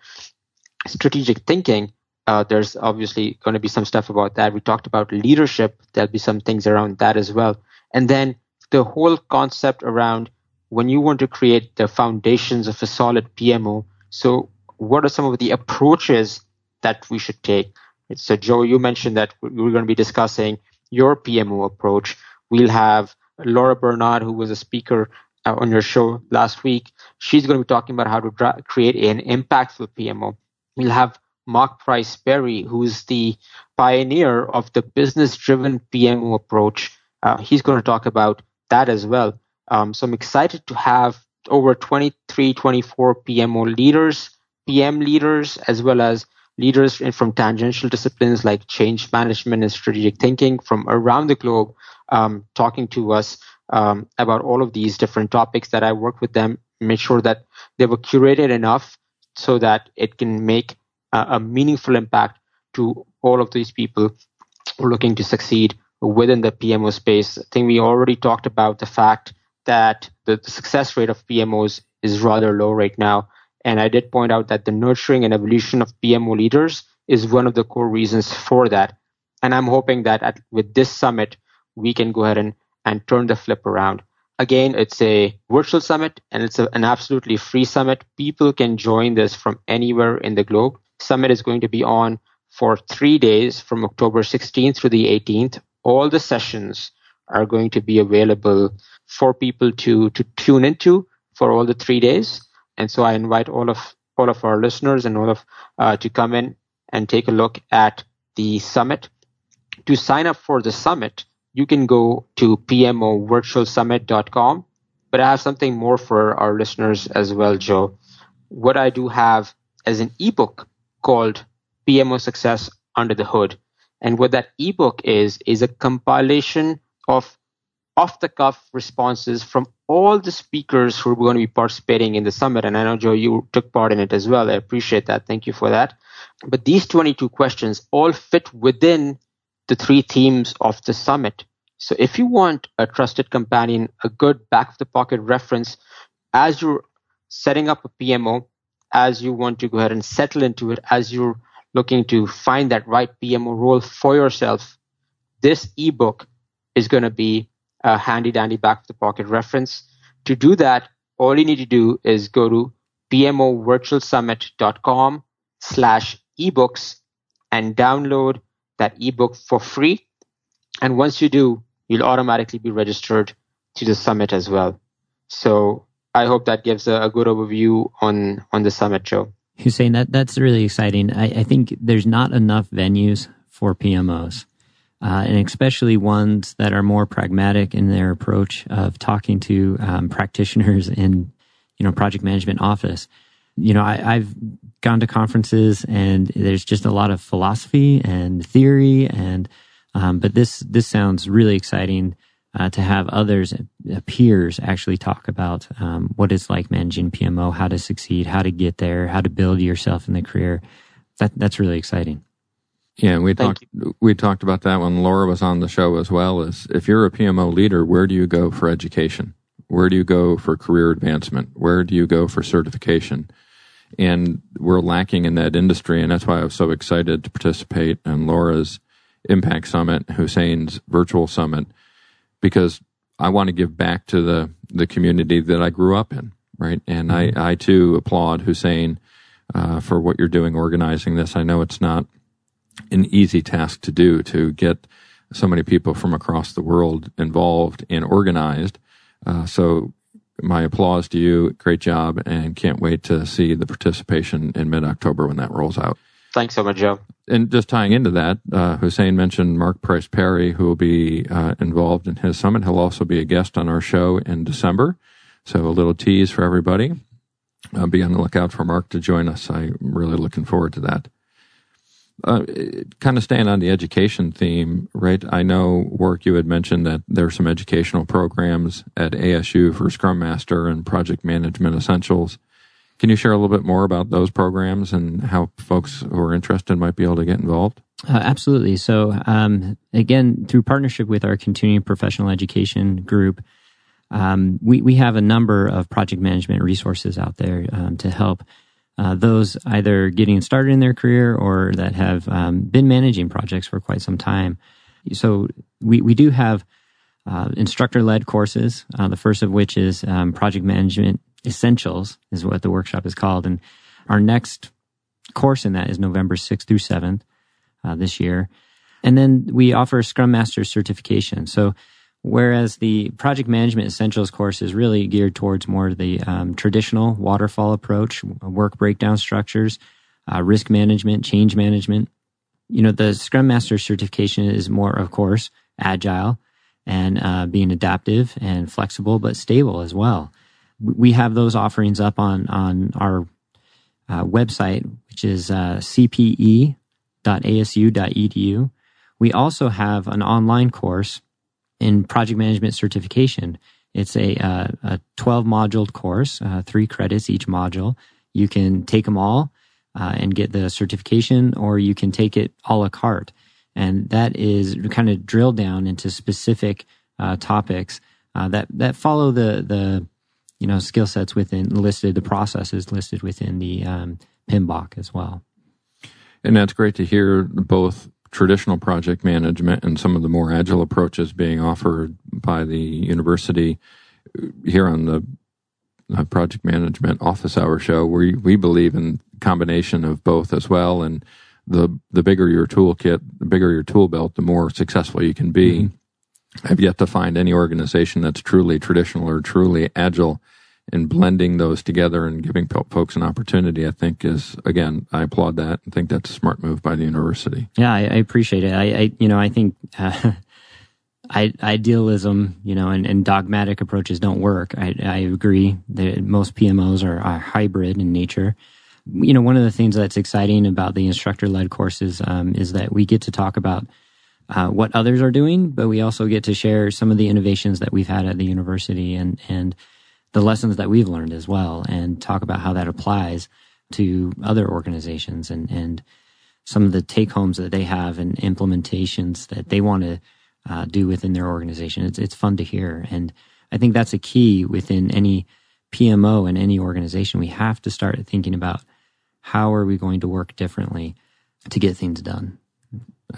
strategic thinking. Uh, there's obviously going to be some stuff about that. We talked about leadership. There'll be some things around that as well. And then the whole concept around when you want to create the foundations of a solid PMO, so what are some of the approaches that we should take? So, Joe, you mentioned that we're going to be discussing your PMO approach. We'll have Laura Barnard, who was a speaker uh, on your show last week. She's going to be talking about how to dra- create an impactful PMO. We'll have Mark Price Perry, who's the pioneer of the business driven PMO approach. Uh, he's going to talk about that as well. Um, so I'm excited to have over 23, 24 PMO leaders, PM leaders, as well as leaders from tangential disciplines like change management and strategic thinking from around the globe um, talking to us um, about all of these different topics that I work with them, make sure that they were curated enough so that it can make a, a meaningful impact to all of these people looking to succeed within the PMO space. I think we already talked about the fact that the, the success rate of PMOs is rather low right now. And I did point out that the nurturing and evolution of PMO leaders is one of the core reasons for that. And I'm hoping that at, with this summit, we can go ahead and, and turn the flip around. Again, it's a virtual summit and it's a, an absolutely free summit. People can join this from anywhere in the globe. Summit is going to be on for three days from October 16th through the 18th. All the sessions are going to be available for people to to tune into for all the three days. And so I invite all of all of our listeners and all of uh, to come in and take a look at the summit. To sign up for the summit, you can go to pmovirtualsummit.com. But I have something more for our listeners as well, Joe. What I do have is an ebook called PMO Success Under the Hood. And what that ebook is, is a compilation of off the cuff responses from all the speakers who are going to be participating in the summit. And I know, Joe, you took part in it as well. I appreciate that. Thank you for that. But these 22 questions all fit within the three themes of the summit. So if you want a trusted companion, a good back of the pocket reference as you're setting up a PMO, as you want to go ahead and settle into it, as you're looking to find that right PMO role for yourself, this ebook is going to be a handy dandy back of the pocket reference. To do that, all you need to do is go to pmovirtualsummit.com slash ebooks and download that ebook for free. And once you do, you'll automatically be registered to the summit as well. So I hope that gives a, a good overview on, on the summit, Joe. Hussain, that, that's really exciting. I, I think there's not enough venues for PMOs. Uh, and especially ones that are more pragmatic in their approach of talking to um, practitioners in, you know, project management office. You know, I, I've gone to conferences and there's just a lot of philosophy and theory and, um, but this this sounds really exciting uh, to have others, uh, peers, actually talk about um, what it's like managing PMO, how to succeed, how to get there, how to build yourself in the career. That that's really exciting. Yeah, we talked we talked about that when Laura was on the show as well. Is if you're a PMO leader, where do you go for education? Where do you go for career advancement? Where do you go for certification? And we're lacking in that industry, and that's why I was so excited to participate in Laura's Impact Summit, Hussain's virtual summit, because I want to give back to the, the community that I grew up in, right? And mm-hmm. I, I too applaud Hussain uh, for what you're doing organizing this. I know it's not an easy task to do to get so many people from across the world involved and organized. Uh, so my applause to you. Great job and can't wait to see the participation in mid October when that rolls out. Thanks so much, Joe. And just tying into that, uh, Hussain mentioned Mark Price Perry, who will be uh, involved in his summit. He'll also be a guest on our show in December. So a little tease for everybody. Uh, be on the lookout for Mark to join us. I'm really looking forward to that. Uh, kind of staying on the education theme, right? I know Warick you had mentioned that there are some educational programs at ASU for Scrum Master and Project Management Essentials. Can you share a little bit more about those programs and how folks who are interested might be able to get involved? Uh, absolutely. So, um, again, through partnership with our continuing professional education group, um, we, we have a number of project management resources out there um, to help uh, those either getting started in their career or that have um, been managing projects for quite some time. So, we, we do have uh, instructor led courses, uh, the first of which is um, project management Essentials is what the workshop is called. And our next course in that is November 6th through 7th uh, this year. And then we offer Scrum Master certification. So, whereas the Project Management Essentials course is really geared towards more the um, traditional waterfall approach, work breakdown structures, uh, risk management, change management, you know, the Scrum Master certification is more, of course, agile and uh, being adaptive and flexible, but stable as well we have those offerings up on on our uh, website, which is uh, cpe.asu.edu. We also have an online course in project management certification. It's a, uh, a 12 module course, uh, three credits each module. You can take them all uh, and get the certification, or you can take it a la carte. And that is kind of drilled down into specific uh, topics that, that follow the, the you know skill sets within listed the processes listed within the um, PMBOK as well. And that's great to hear both traditional project management and some of the more agile approaches being offered by the university here on the uh, project management office hour show we we believe in combination of both as well and the the bigger your toolkit the bigger your tool belt the more successful you can be mm-hmm. I've yet to find any organization that's truly traditional or truly agile and blending those together and giving folks an opportunity, I think is again, I applaud that and think that's a smart move by the university. Yeah, I, I appreciate it. I, I, you know, I think uh, I, idealism, you know, and, and, dogmatic approaches don't work. I, I agree that most PMOs are, are, hybrid in nature. You know, one of the things that's exciting about the instructor led courses um, is that we get to talk about uh, what others are doing, but we also get to share some of the innovations that we've had at the university and and the lessons that we've learned as well, and talk about how that applies to other organizations and and some of the take homes that they have and implementations that they want to uh, do within their organization. It's it's fun to hear, and I think that's a key within any PMO in any organization. We have to start thinking about how are we going to work differently to get things done.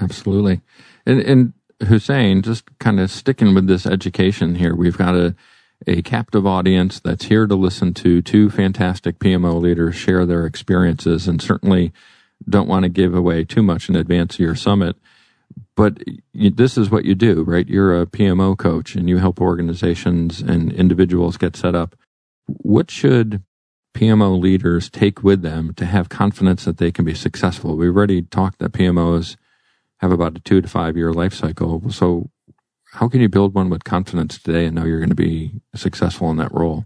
Absolutely, and and Hussain, just kind of sticking with this education here, we've got a a captive audience that's here to listen to two fantastic PMO leaders share their experiences, and certainly don't want to give away too much in advance of your summit but this is what you do, right? You're a PMO coach and you help organizations and individuals get set up. What should PMO leaders take with them to have confidence that they can be successful? We've already talked that PMOs have about a two to five year life cycle. So, how can you build one with confidence today and know you're going to be successful in that role?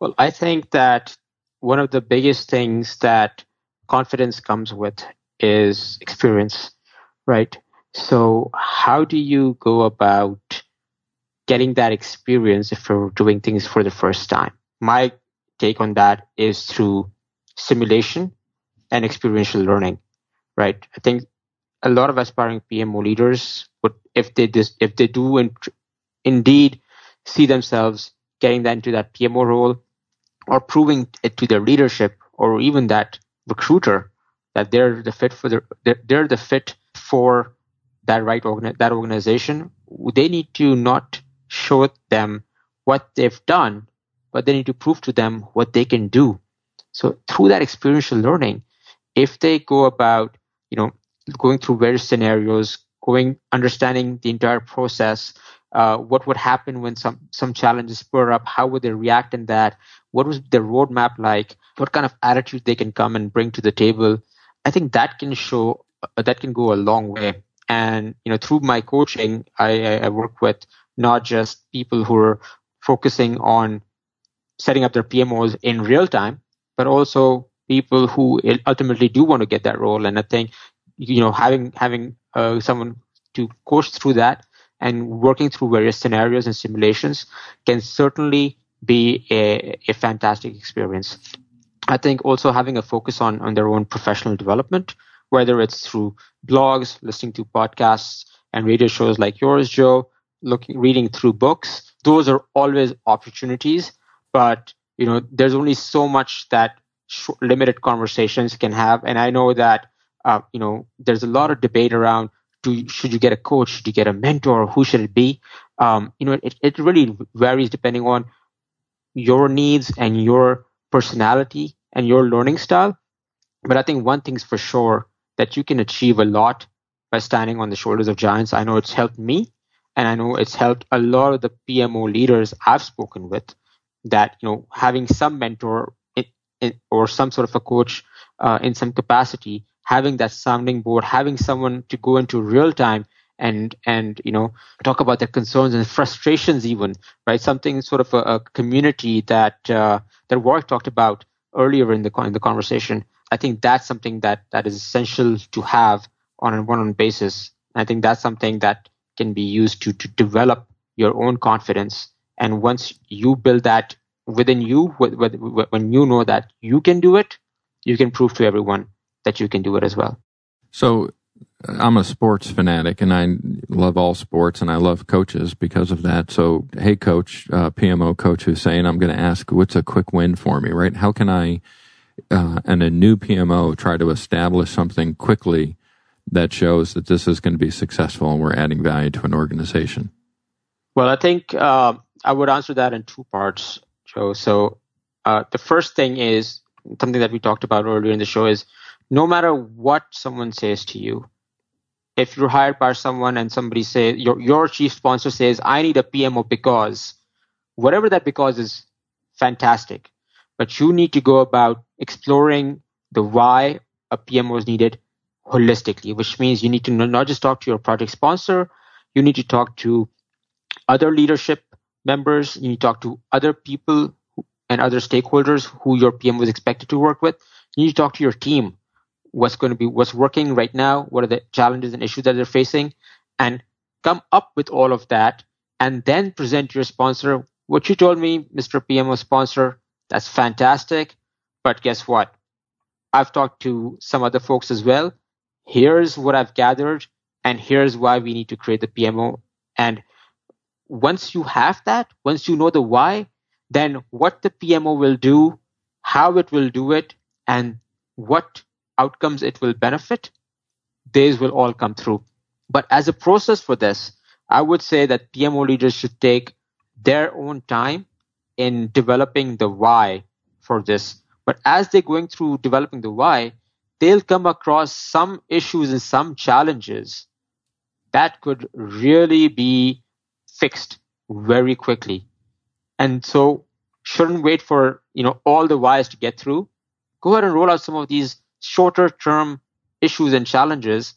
Well, I think that one of the biggest things that confidence comes with is experience, right? So, how do you go about getting that experience if you're doing things for the first time? My take on that is through simulation and experiential learning, right? I think a lot of aspiring PMO leaders would, if they dis, if they do in, indeed see themselves getting that into that PMO role or proving it to their leadership or even that recruiter that they're the fit for the they're, they're the fit for that right that organization, they need to not show them what they've done, but they need to prove to them what they can do. So through that experiential learning, if they go about, you know, going through various scenarios, going understanding the entire process, uh, what would happen when some some challenges spur up, how would they react in that, what was their roadmap like, what kind of attitude they can come and bring to the table. I think that can show uh, that can go a long way and you know, through my coaching, I, I work with not just people who are focusing on setting up their PMOs in real time, but also people who ultimately do want to get that role. And I think you know having having uh, someone to coach through that and working through various scenarios and simulations can certainly be a, a fantastic experience. I think also having a focus on on their own professional development whether it's through blogs, listening to podcasts and radio shows like yours, Joe, looking, reading through books. Those are always opportunities, but you know, there's only so much that limited conversations can have. And I know that, uh, you know, there's a lot of debate around do should you get a coach, should you get a mentor, who should it be? Um, you know, it, it really varies depending on your needs and your personality and your learning style. But I think one thing's for sure that you can achieve a lot by standing on the shoulders of giants. I know it's helped me, and I know it's helped a lot of the PMO leaders I've spoken with. That you know, having some mentor or some sort of a coach uh, in some capacity, having that sounding board, having someone to go into real time and and you know talk about their concerns and frustrations even right something sort of a, a community that uh, that Warick talked about earlier in the in the conversation I think that's something that that is essential to have on a one-on-one basis. I think that's something that can be used to to develop your own confidence. And once you build that within you, when you know that you can do it, you can prove to everyone that you can do it as well. So I'm a sports fanatic and I love all sports and I love coaches because of that. So, hey, coach, uh, PMO coach Hussain, I'm going to ask what's a quick win for me, right? How can I uh, and a new PMO try to establish something quickly that shows that this is going to be successful and we're adding value to an organization? Well, I think uh, I would answer that in two parts, Joe. So uh, the first thing is something that we talked about earlier in the show is no matter what someone says to you, if you're hired by someone and somebody says your your chief sponsor says I need a PMO because whatever that because is fantastic but you need to go about exploring the why a PMO is needed holistically, which means you need to not just talk to your project sponsor, you need to talk to other leadership members, you need to talk to other people and other stakeholders who your PM was expected to work with. You need to talk to your team. What's going to be what's working right now? What are the challenges and issues that they're facing? and come up with all of that and then present your sponsor what you told me, Mr. PMO sponsor, that's fantastic. But guess what? I've talked to some other folks as well. Here's what I've gathered, and here's why we need to create the PMO. And once you have that, once you know the why, then what the PMO will do, how it will do it, and what outcomes it will benefit, these will all come through. But as a process for this, I would say that PMO leaders should take their own time in developing the why for this. But as they're going through developing the why, they'll come across some issues and some challenges that could really be fixed very quickly. And so shouldn't wait for, you know, all the whys to get through. Go ahead and roll out some of these shorter term issues and challenges,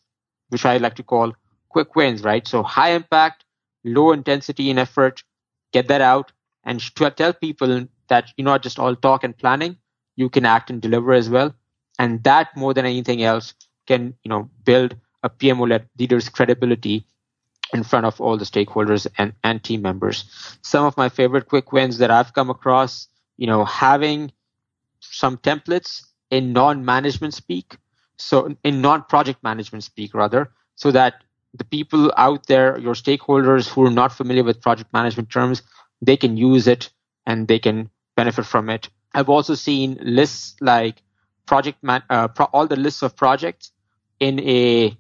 which I like to call quick wins, right? So high impact, low intensity in effort, get that out and tell people that you're not just all talk and planning, you can act and deliver as well. And that more than anything else can, you know, build a PMO leader's credibility in front of all the stakeholders and, and team members. Some of my favorite quick wins that I've come across, you know, having some templates in non-management speak, so in non-project management speak rather, so that the people out there, your stakeholders who are not familiar with project management terms, they can use it and they can benefit from it. I've also seen lists like project man, uh, pro- all the lists of projects in a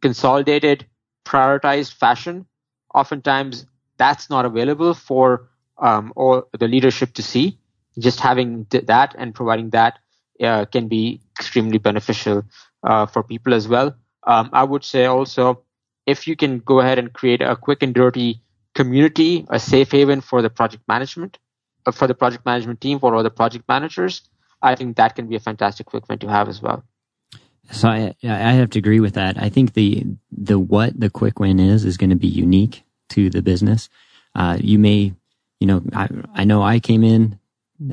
consolidated, prioritized fashion. Oftentimes, that's not available for um, all the leadership to see. Just having th- that and providing that uh, can be extremely beneficial uh, for people as well. Um, I would say also if you can go ahead and create a quick and dirty community, a safe haven for the project management, uh, for the project management team, for all the project managers, I think that can be a fantastic quick win to have as well. So I I have to agree with that. I think the the what the quick win is is going to be unique to the business. Uh, you may, you know, I I know I came in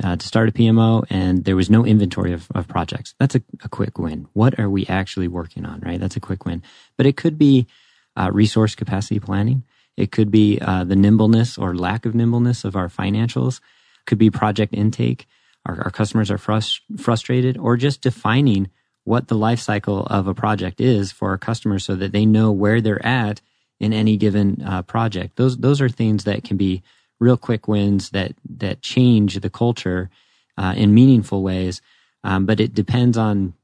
uh, to start a PMO and there was no inventory of, of projects. That's a, a quick win. What are we actually working on? Right? That's a quick win. But it could be uh, resource capacity planning. It could be uh, the nimbleness or lack of nimbleness of our financials. It could be project intake. Our, our customers are frust- frustrated, or just defining what the life cycle of a project is for our customers, so that they know where they're at in any given uh, project. Those those are things that can be real quick wins that that change the culture uh, in meaningful ways. Um, but it depends on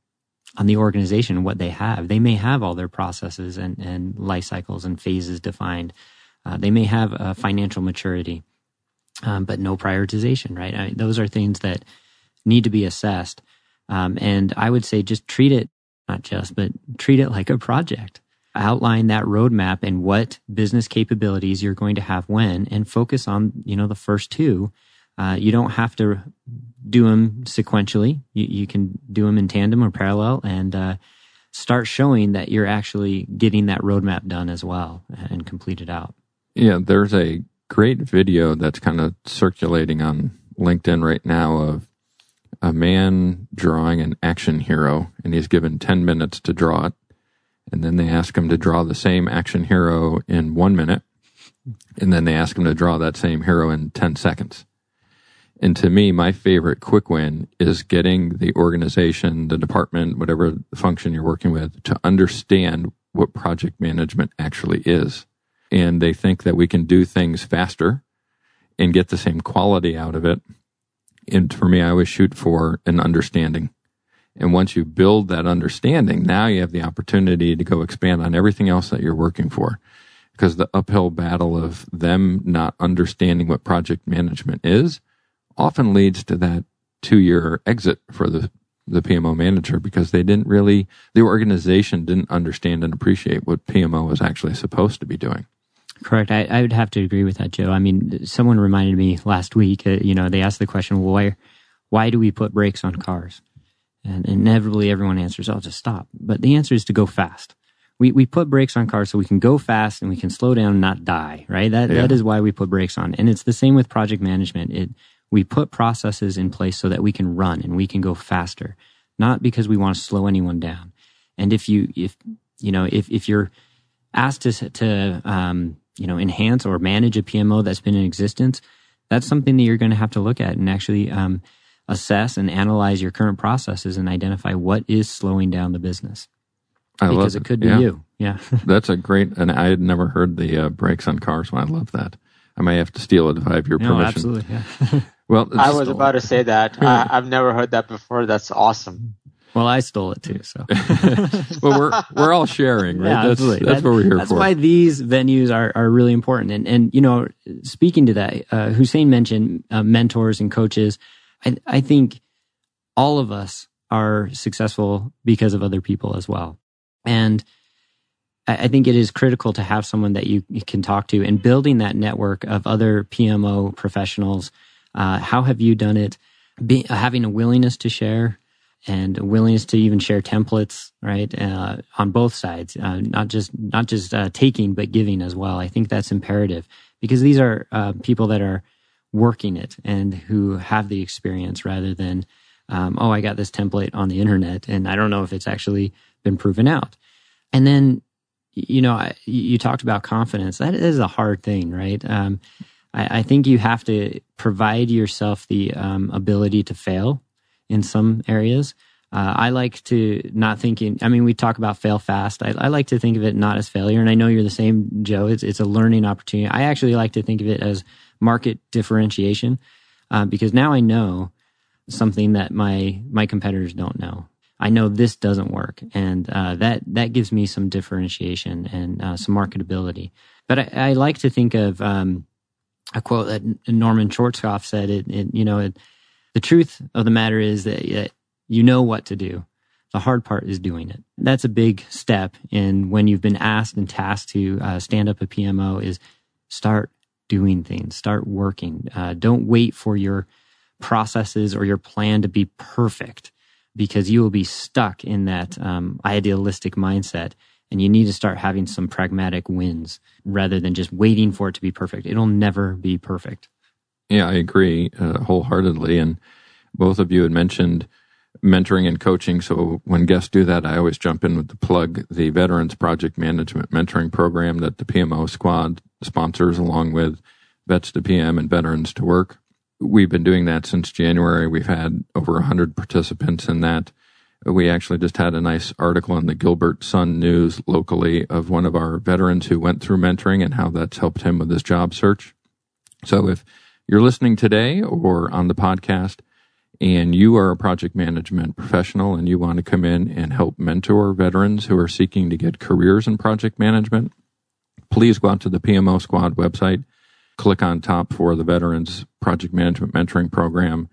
on the organization what they have. They may have all their processes and, and life cycles and phases defined. Uh, they may have a financial maturity, um, but no prioritization, right? I mean, those are things that need to be assessed. Um, and I would say just treat it, not just, but treat it like a project. Outline that roadmap and what business capabilities you're going to have when and focus on, you know, the first two uh, you don't have to do them sequentially. You, you, can do them in tandem or parallel and uh, start showing that you're actually getting that roadmap done as well and completed out. Yeah, there's a great video that's kind of circulating on LinkedIn right now of a man drawing an action hero, and he's given 10 minutes to draw it. And then they ask him to draw the same action hero in one minute. And then they ask him to draw that same hero in 10 seconds. And to me, my favorite quick win is getting the organization, the department, whatever function you're working with to understand what project management actually is. And they think that we can do things faster and get the same quality out of it. And for me, I always shoot for an understanding. And once you build that understanding, now you have the opportunity to go expand on everything else that you're working for. Because the uphill battle of them not understanding what project management is often leads to that two year exit for the the PMO manager because they didn't really the organization didn't understand and appreciate what PMO was actually supposed to be doing. Correct. I, I would have to agree with that, Joe. I mean, someone reminded me last week. Uh, you know, they asked the question, well, "Why, why do we put brakes on cars?" And inevitably, everyone answers, "I'll just stop." But the answer is to go fast. We we put brakes on cars so we can go fast and we can slow down and not die. Right. That yeah. that is why we put brakes on. And it's the same with project management. It we put processes in place so that we can run and we can go faster, not because we want to slow anyone down. And if you, if, you know, if, if you're asked to to um, you know enhance or manage a PMO that's been in existence, that's something that you're going to have to look at and actually um, assess and analyze your current processes and identify what is slowing down the business. I because love it could be Yeah. you. Yeah. That's a great, and I had never heard the uh, brakes on cars. One, I love that. I may have to steal it if I have your no, permission. absolutely. Yeah. Well, I it's- was about to say that. I, I've never heard that before. That's awesome. well, I stole it too. So well, we're we're all sharing, right? Yeah, that's absolutely. that's That- what we're here That's for. why these venues are, are really important. And, and, you know, speaking to that, uh, Hussain mentioned uh, mentors and coaches. I, I think all of us are successful because of other people as well. And I, think it is critical to have someone that you, can talk to and building that network of other PMO professionals. Uh, how have you done it? Be, having a willingness to share, and a willingness to even share templates, right? Uh, on both sides, uh, not just not just uh, taking but giving as well. I think that's imperative because these are uh, people that are working it and who have the experience rather than, um, oh, I got this template on the internet and I don't know if it's actually been proven out. And then, you know, I, you talked about confidence. That is a hard thing, right? Um, I, I think you have to provide yourself the um, ability to fail in some areas. Uh, I like to not thinking. I mean, we talk about fail fast. I, I like to think of it not as failure, and I know you're the same, Joe. It's it's a learning opportunity. I actually like to think of it as market differentiation, uh, because now I know something that my my competitors don't know. I know this doesn't work, and uh, that that gives me some differentiation and uh, some marketability. But I, I like to think of um, a quote that Norman Schwarzkopf said. It, it you know it the truth of the matter is that, that you know what to do. The hard part is doing it. That's a big step in when you've been asked and tasked to uh, stand up a PMO is start doing things, start working. Uh, don't wait for your processes or your plan to be perfect because you will be stuck in that um, idealistic mindset and you need to start having some pragmatic wins rather than just waiting for it to be perfect. It'll never be perfect. Yeah, I agree uh, wholeheartedly. And both of you had mentioned mentoring and coaching. So when guests do that, I always jump in with the plug the Veterans Project Management Mentoring Program that the PMO squad sponsors along with Vets to PM and Veterans to Work. We've been doing that since January. We've had over 100 participants in that. We actually just had a nice article in the Gilbert Sun News locally of one of our veterans who went through mentoring and how that's helped him with his job search. So if you're listening today or on the podcast and you are a project management professional and you want to come in and help mentor veterans who are seeking to get careers in project management, please go out to the PMO Squad website, click on top for the Veterans Project Management Mentoring Program,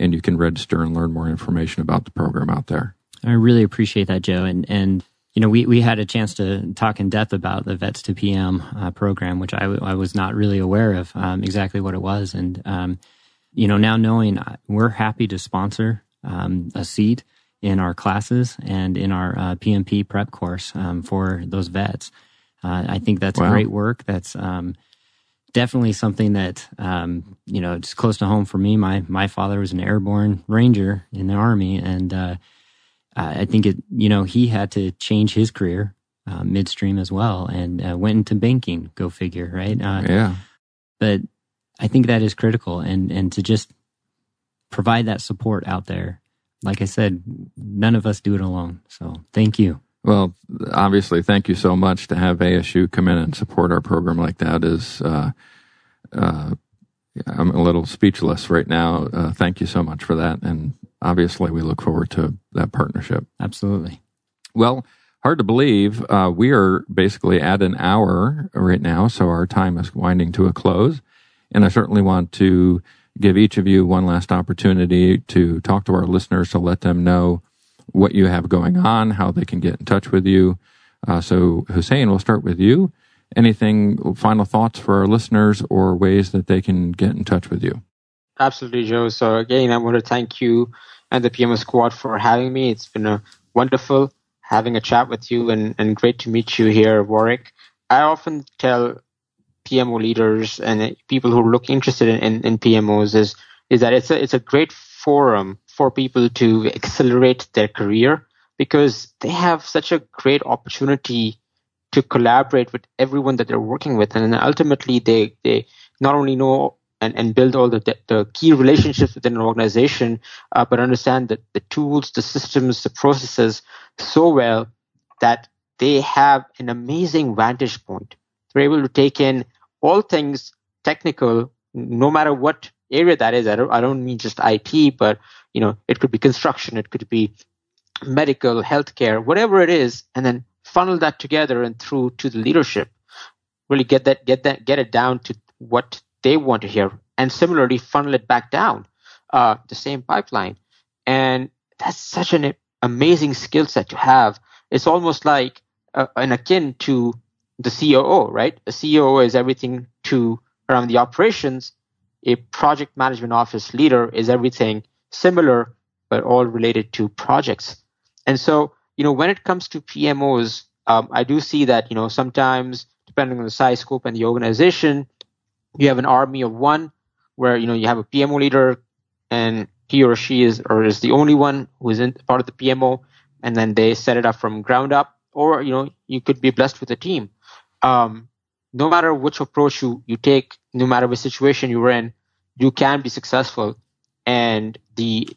and you can register and learn more information about the program out there. I really appreciate that, Joe. And and you know, we we had a chance to talk in depth about the Vets to PM uh, program, which I, w- I was not really aware of um, exactly what it was. And um, you know, now knowing uh, we're happy to sponsor um, a seat in our classes and in our uh, PMP prep course um, for those vets. Uh, I think that's Wow. great work. That's um, definitely something that um, you know it's close to home for me. My my father was an airborne ranger in the army, and uh, I think it you know he had to change his career uh, midstream as well, and uh, went into banking. Go figure, right? Uh, Yeah. but I think that is critical, and and to just provide that support out there. Like I said, none of us do it alone. So thank you. Well, obviously, thank you so much to have ASU come in and support our program like that. Is uh, uh, I'm a little speechless right now. Uh, thank you so much for that, and obviously, we look forward to that partnership. Absolutely. Well, hard to believe uh, we are basically at an hour right now, so our time is winding to a close, and I certainly want to give each of you one last opportunity to talk to our listeners to let them know what you have going on, how they can get in touch with you. Uh, so, Hussain, we'll start with you. Anything, final thoughts for our listeners or ways that they can get in touch with you? Absolutely, Joe. So again, I want to thank you and the PMO squad for having me. It's been a wonderful having a chat with you and, and great to meet you here, Warick. I often tell PMO leaders and people who look interested in, in, in PMOs is is that it's a it's a great forum for people to accelerate their career because they have such a great opportunity to collaborate with everyone that they're working with. And ultimately, they, they not only know and, and build all the, the key relationships within an organization, uh, but understand that the tools, the systems, the processes so well that they have an amazing vantage point. They're able to take in all things technical, no matter what area that is. I don't, I don't mean just IT, but you know, it could be construction, it could be medical, healthcare, whatever it is, and then funnel that together and through to the leadership. Really get that, get that, get it down to what they want to hear, and similarly funnel it back down uh, the same pipeline. And that's such an amazing skill set to have. It's almost like uh, an akin to the COO, right? A COO is everything to around the operations. A project management office leader is everything similar, but all related to projects. And so, you know, when it comes to PMOs, um, I do see that, you know, sometimes depending on the size, scope, and the organization, you have an army of one where, you know, you have a PMO leader and he or she is or is the only one who is in part of the PMO, and then they set it up from ground up. Or, you know, you could be blessed with a team. Um, no matter which approach you, you take, no matter which situation you're in, you can be successful. And the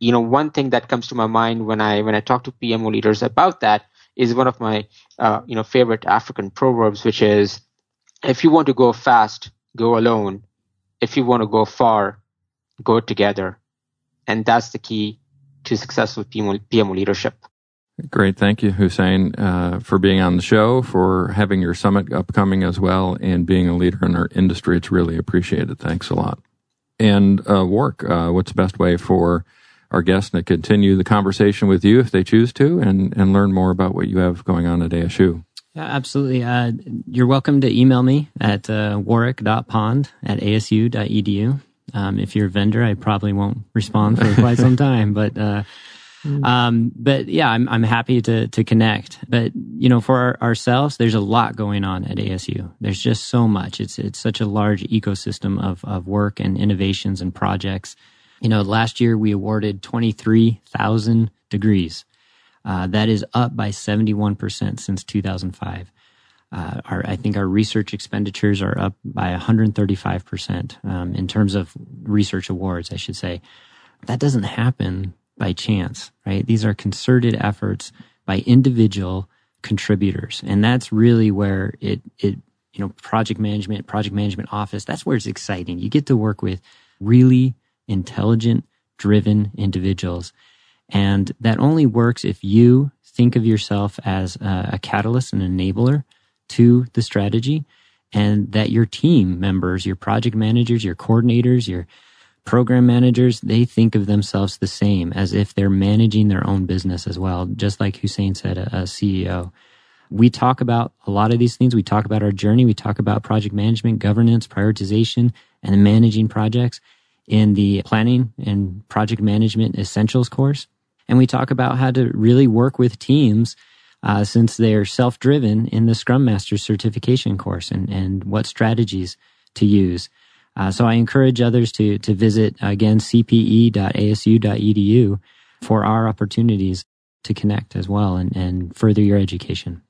you know, one thing that comes to my mind when I when I talk to PMO leaders about that is one of my uh, you know favorite African proverbs, which is, "If you want to go fast, go alone. If you want to go far, go together." And that's the key to successful PMO, PMO leadership. Great. Thank you, Hussain, uh, for being on the show, for having your summit upcoming as well, and being a leader in our industry. It's really appreciated. Thanks a lot. And uh, Warick, uh, what's the best way for our guests to continue the conversation with you if they choose to and, and learn more about what you have going on at ASU. Yeah, absolutely. Uh, you're welcome to email me at uh, warick.pond at asu.edu. Um, if you're a vendor, I probably won't respond for quite some time, but, uh, um, but yeah, I'm, I'm happy to, to connect. But, you know, for our, ourselves, there's a lot going on at ASU. There's just so much. It's, it's such a large ecosystem of, of work and innovations and projects. You know, last year we awarded 23,000 degrees. Uh, that is up by 71% since 2005. Uh, our, I think our research expenditures are up by 135% um, in terms of research awards, I should say. That doesn't happen by chance, right? These are concerted efforts by individual contributors. And that's really where it, it, you know, project management, project management office, that's where it's exciting. You get to work with really intelligent, driven individuals. And that only works if you think of yourself as a, a catalyst, and enabler to the strategy, and that your team members, your project managers, your coordinators, your program managers, they think of themselves the same as if they're managing their own business as well. Just like Hussain said, a, a CEO. We talk about a lot of these things. We talk about our journey. We talk about project management, governance, prioritization, and managing projects in the planning and project management essentials course. And we talk about how to really work with teams uh, since they're self driven in the Scrum Master certification course and, and what strategies to use. Uh, so I encourage others to, to visit again cpe.asu.edu for our opportunities to connect as well and, and further your education.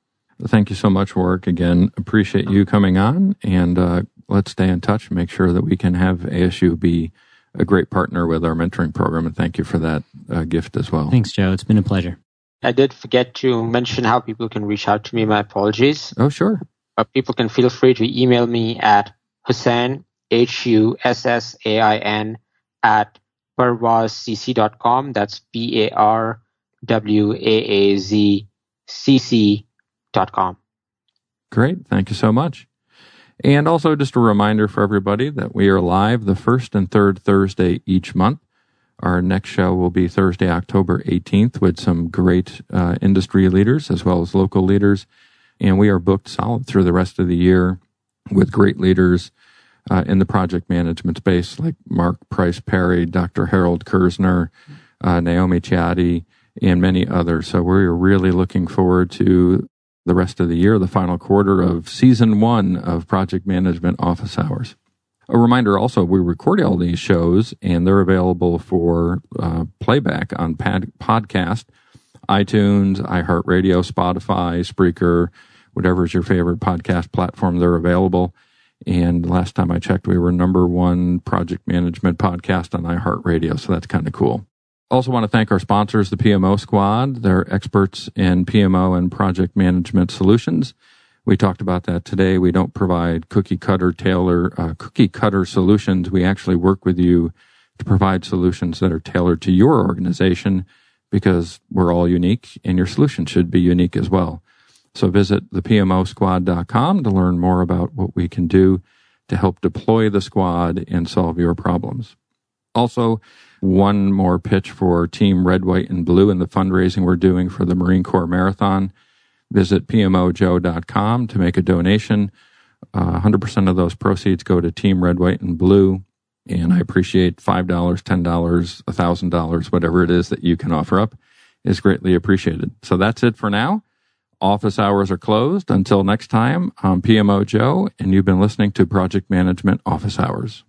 Thank you so much, Warick. Again, appreciate you coming on and uh, let's stay in touch. Make sure that we can have ASU be a great partner with our mentoring program, and thank you for that uh, gift as well. Thanks, Joe. It's been a pleasure. I did forget to mention how people can reach out to me. My apologies. Oh, sure. Uh, people can feel free to email me at Hussain, H U S S A I N, at parwaazcc.com. That's P A R W A A Z C C dot com. Great. Thank you so much. And also just a reminder for everybody that we are live the first and third Thursday each month. Our next show will be Thursday, October 18th with some great uh, industry leaders as well as local leaders. And we are booked solid through the rest of the year with great leaders uh, in the project management space like Mark Price Perry, Dr. Harold Kerzner, uh, Naomi Caietti, and many others. So we're really looking forward to the rest of the year, the final quarter of season one of Project Management Office Hours. A reminder also, we record all these shows and they're available for uh, playback on pad- podcast, iTunes, iHeartRadio, Spotify, Spreaker, whatever is your favorite podcast platform, they're available. And last time I checked, we were number one project management podcast on iHeartRadio. So that's kind of cool. Also want to thank our sponsors, the PMO Squad. They're experts in PMO and project management solutions. We talked about that today. We don't provide cookie cutter tailor, uh, cookie cutter solutions. We actually work with you to provide solutions that are tailored to your organization because we're all unique and your solution should be unique as well. So visit thepmosquad.com to learn more about what we can do to help deploy the squad and solve your problems. Also, one more pitch for Team Red, White, and Blue and the fundraising we're doing for the Marine Corps Marathon. Visit pmojoe.com to make a donation. Uh, 100% of those proceeds go to Team Red, White, and Blue. And I appreciate $5, $10, $1,000, whatever it is that you can offer up is greatly appreciated. So that's it for now. Office hours are closed. Until next time, I'm PMO Joe, and you've been listening to Project Management Office Hours.